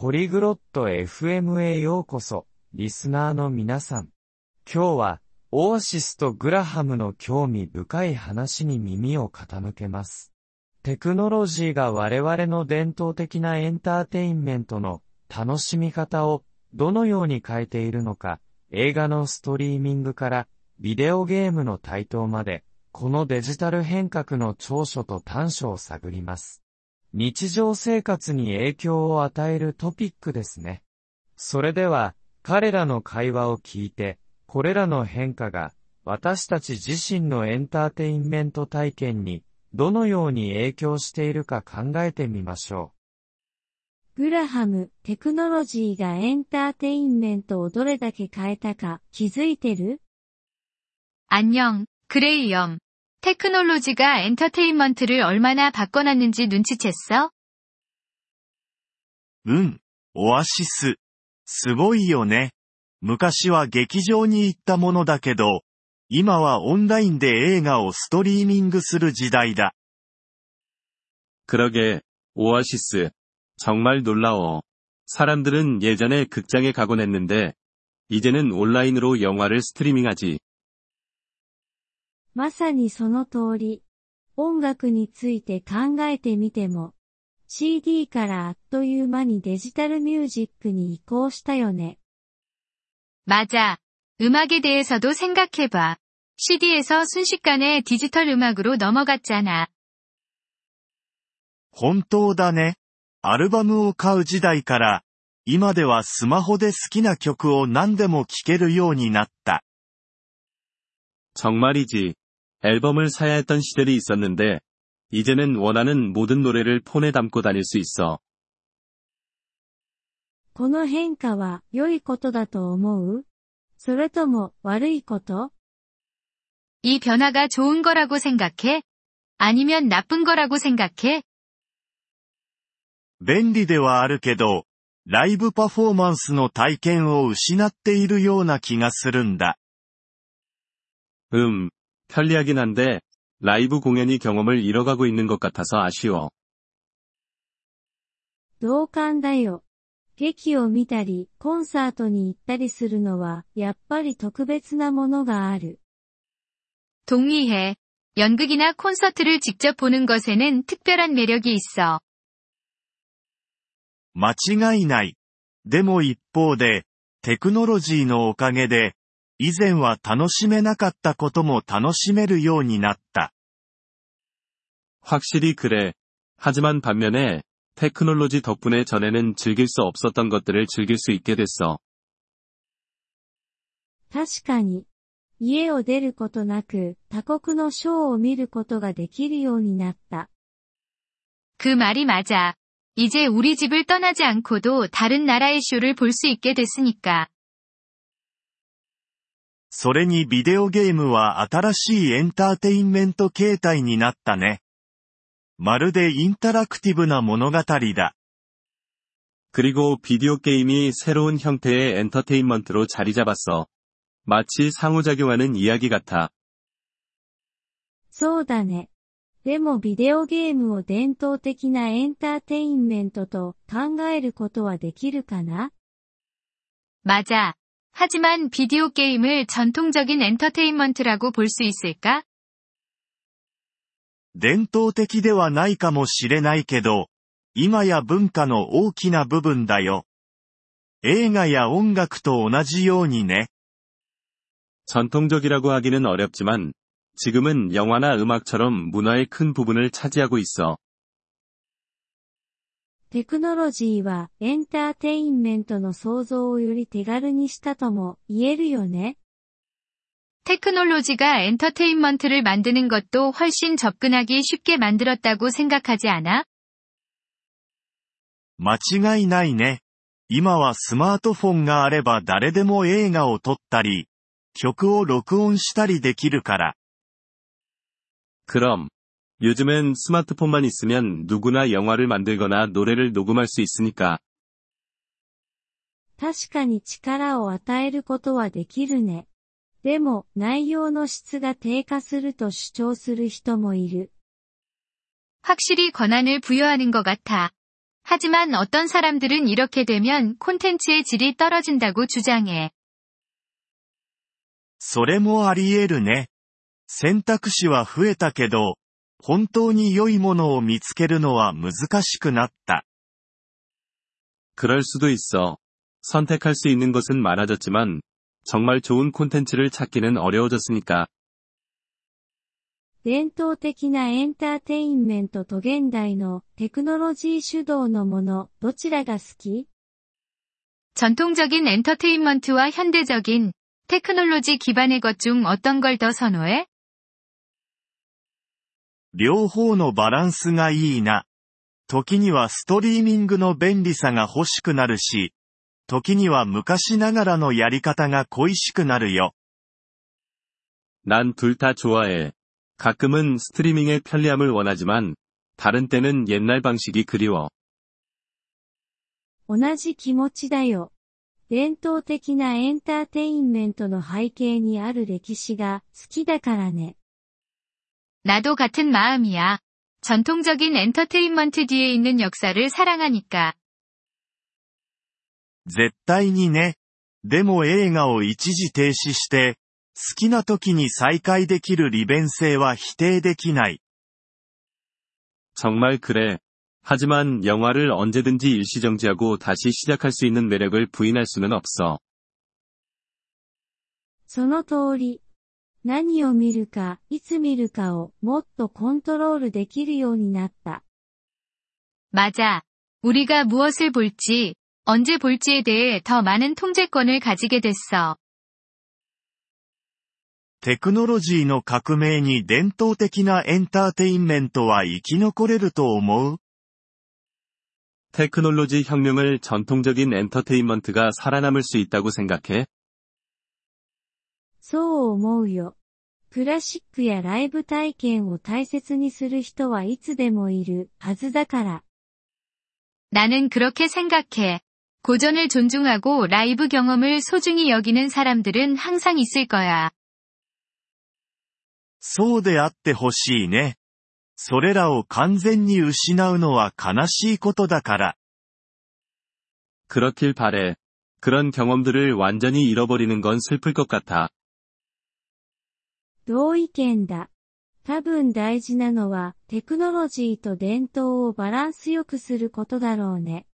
ポリグロット FM へようこそ、リスナーの皆さん。今日は、オアシスとグラハムの興味深い話に耳を傾けます。テクノロジーが我々の伝統的なエンターテインメントの楽しみ方をどのように変えているのか、映画のストリーミングからビデオゲームの台頭まで、このデジタル変革の長所と短所を探ります。日常生活に影響を与えるトピックですね。それでは、彼らの会話を聞いて、これらの変化が私たち自身のエンターテインメント体験にどのように影響しているか考えてみましょう。グラハム、テクノロジーがエンターテインメントをどれだけ変えたか気づいてる안녕그레이엄 테크놀로지가엔터테인먼트를얼마나바꿔놨는지눈치챘어うん、オアシス。すごいよね。昔は劇場に行ったものだけど、今はオンラインで映画をストリーミングする時代だ。그러 게、 オアシス。정말놀라워사람들은예전에극장에가곤했는데이제는온라인으로영화를스트리밍하지 まさにその通り。音楽について考えてみても、CD からあっという間にデジタルミュージックに移行したよね。맞아음악에대해서도생각해봐 CD에서 순식간에 디지털 음악으로 넘어갔잖아. 本当だね。アルバムを買う時代から、今ではスマホで好きな曲を何でも聴けるようになった。정말이지 앨범을 사야 했던 시절이 있었는데, 이제는 원하는 모든 노래를 폰에 담고 다닐 수 있어. この変化は良いことだと思うそれとも悪いこと이 변화가 좋은 거라고 생각해? 아니면 나쁜 거라고 생각해? 便利ではあるけど、ライブパフォーマンスの体験を失っているような気がするんだ。 음, 편리하긴 한데, 라이브 공연이 경험을 잃어가고 있는 것 같아서 아쉬워. 同感だよ。劇を見たり、コンサートに行ったりするのは、やっぱり特別なものがある。 동의해. 연극이나 콘서트를 직접 보는 것에는 특별한 매력이 있어. 間違いない。でも一方で、テクノロジーのおかげで、 以前は楽しめなかったことも楽しめるようになった。확실히그래하지만반면에테크놀로지덕분에전에는즐길수없었던것들을즐길수있게됐어確かに。家を出ることなく他国のショーを見ることができるようになった。그말이맞아이제우리집을떠나지않고도다른나라의쇼를볼수있게됐으니까 それにビデオゲームは新しいエンターテインメント形態になったね。まるでインタラクティブな物語だ。그리고비디오게임이새로운형태의엔터테인먼트로자리잡았어마치상호작용하는이야기같아そうだね。でもビデオゲームを伝統的なエンターテインメントと考えることはできるかな맞아 하지만비디오게임을전통적인엔터테인먼트라고볼수있을까伝統的ではないかもしれないけど、今や文化の大きな部分だよ。映画や音楽と同じようにね。전통적이라고하기는어렵지만지금은영화나음악처럼문화의큰부분을차지하고있어 テクノロジーはエンターテインメントの創造をより手軽にしたとも言えるよね。 테크놀로지가 엔터테인먼트를 만드는 것도 훨씬 접근하기 쉽게 만들었다고 생각하지 않아? 間違いないね。今はスマートフォンがあれば誰でも映画を撮ったり、曲を録音したりできるから。 그럼, 요즘엔 스마트폰만 있으면 누구나 영화를 만들거나 노래를 녹음할 수 있으니까. 確かに力を与えることはできるね。でも、内容の質が低下すると主張する人もいる。확실히권한을부여하는것같아 하지만 어떤 사람들은 이렇게 되면 콘텐츠의 질이 떨어진다고 주장해. それもあり得るね。選択肢は増えたけど、 本当に良いものを見つけるのは難しくなった。 그럴 수도 있어. 선택할 수 있는 것은 많아졌지만, 정말 좋은 콘텐츠를 찾기는 어려워졌으니까. 伝統的なエンターテインメントと現代のテクノロジー主導のもの、どちらが好き 전통적인 엔터테인먼트와 현대적인 테크놀로지 기반의 것 중 어떤 걸 더 선호해? 両方のバランスがいいな。時にはストリーミングの便利さが欲しくなるし、時には昔ながらのやり方が恋しくなるよ。 난 둘 다 좋아해. 가끔은 스트리밍의 편리함을 원하지만, 다른 때는 옛날 방식이 그리워. 同じ気持ちだよ。伝統的なエンターテインメントの背景にある歴史が好きだからね。 나도 같은 마음이야. 전통적인 엔터테인먼트 뒤에 있는 역사를 사랑하니까. 絶対にね。でも映画を一時停止して、好きな時に再開できる利便性は否定できない。 정말 그래. 하지만 영화를 언제든지 일시정지하고 다시 시작할 수 있는 매력을 부인할 수는 없어. その通り。 何を見るか、いつ見るかをもっとコントロールできるようになった。 맞아. 우리가 무엇을 볼지, 언제 볼지에 대해 더 많은 통제권을 가지게 됐어. テクノロジーの革命に伝統的なエンターテインメントは生き残れると思う 테크놀로지 혁명을 전통적인 엔터테인먼트가 살아남을 수 있다고 생각해? そう思うよ。クラシックやライブ体験を大切にする人はいつでもいるはずだから。 나는 그렇게 생각해. 고전을 존중하고 라이브 경험을 소중히 여기는 사람들은 항상 있을 거야. そうであってほしいね。それらを完全に失うのは悲しいことだから。 그렇길 바래. 그런 경험들을 완전히 잃어버리는 건 슬플 것 같아. 同意見だ。多分大事なのはテクノロジーと伝統をバランスよくすることだろうね。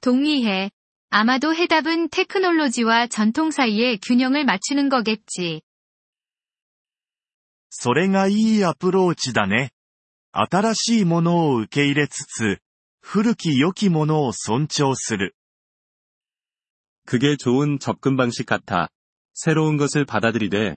동의해. 아마도 해답은 테크놀로지와 전통 사이의 균형을 맞추는 거겠지. それがいいアプローチだね。新しいものを受け入れつつ、古き良きものを尊重する。 그게 좋은 접근 방식 같아. 새로운 것을 받아들이되,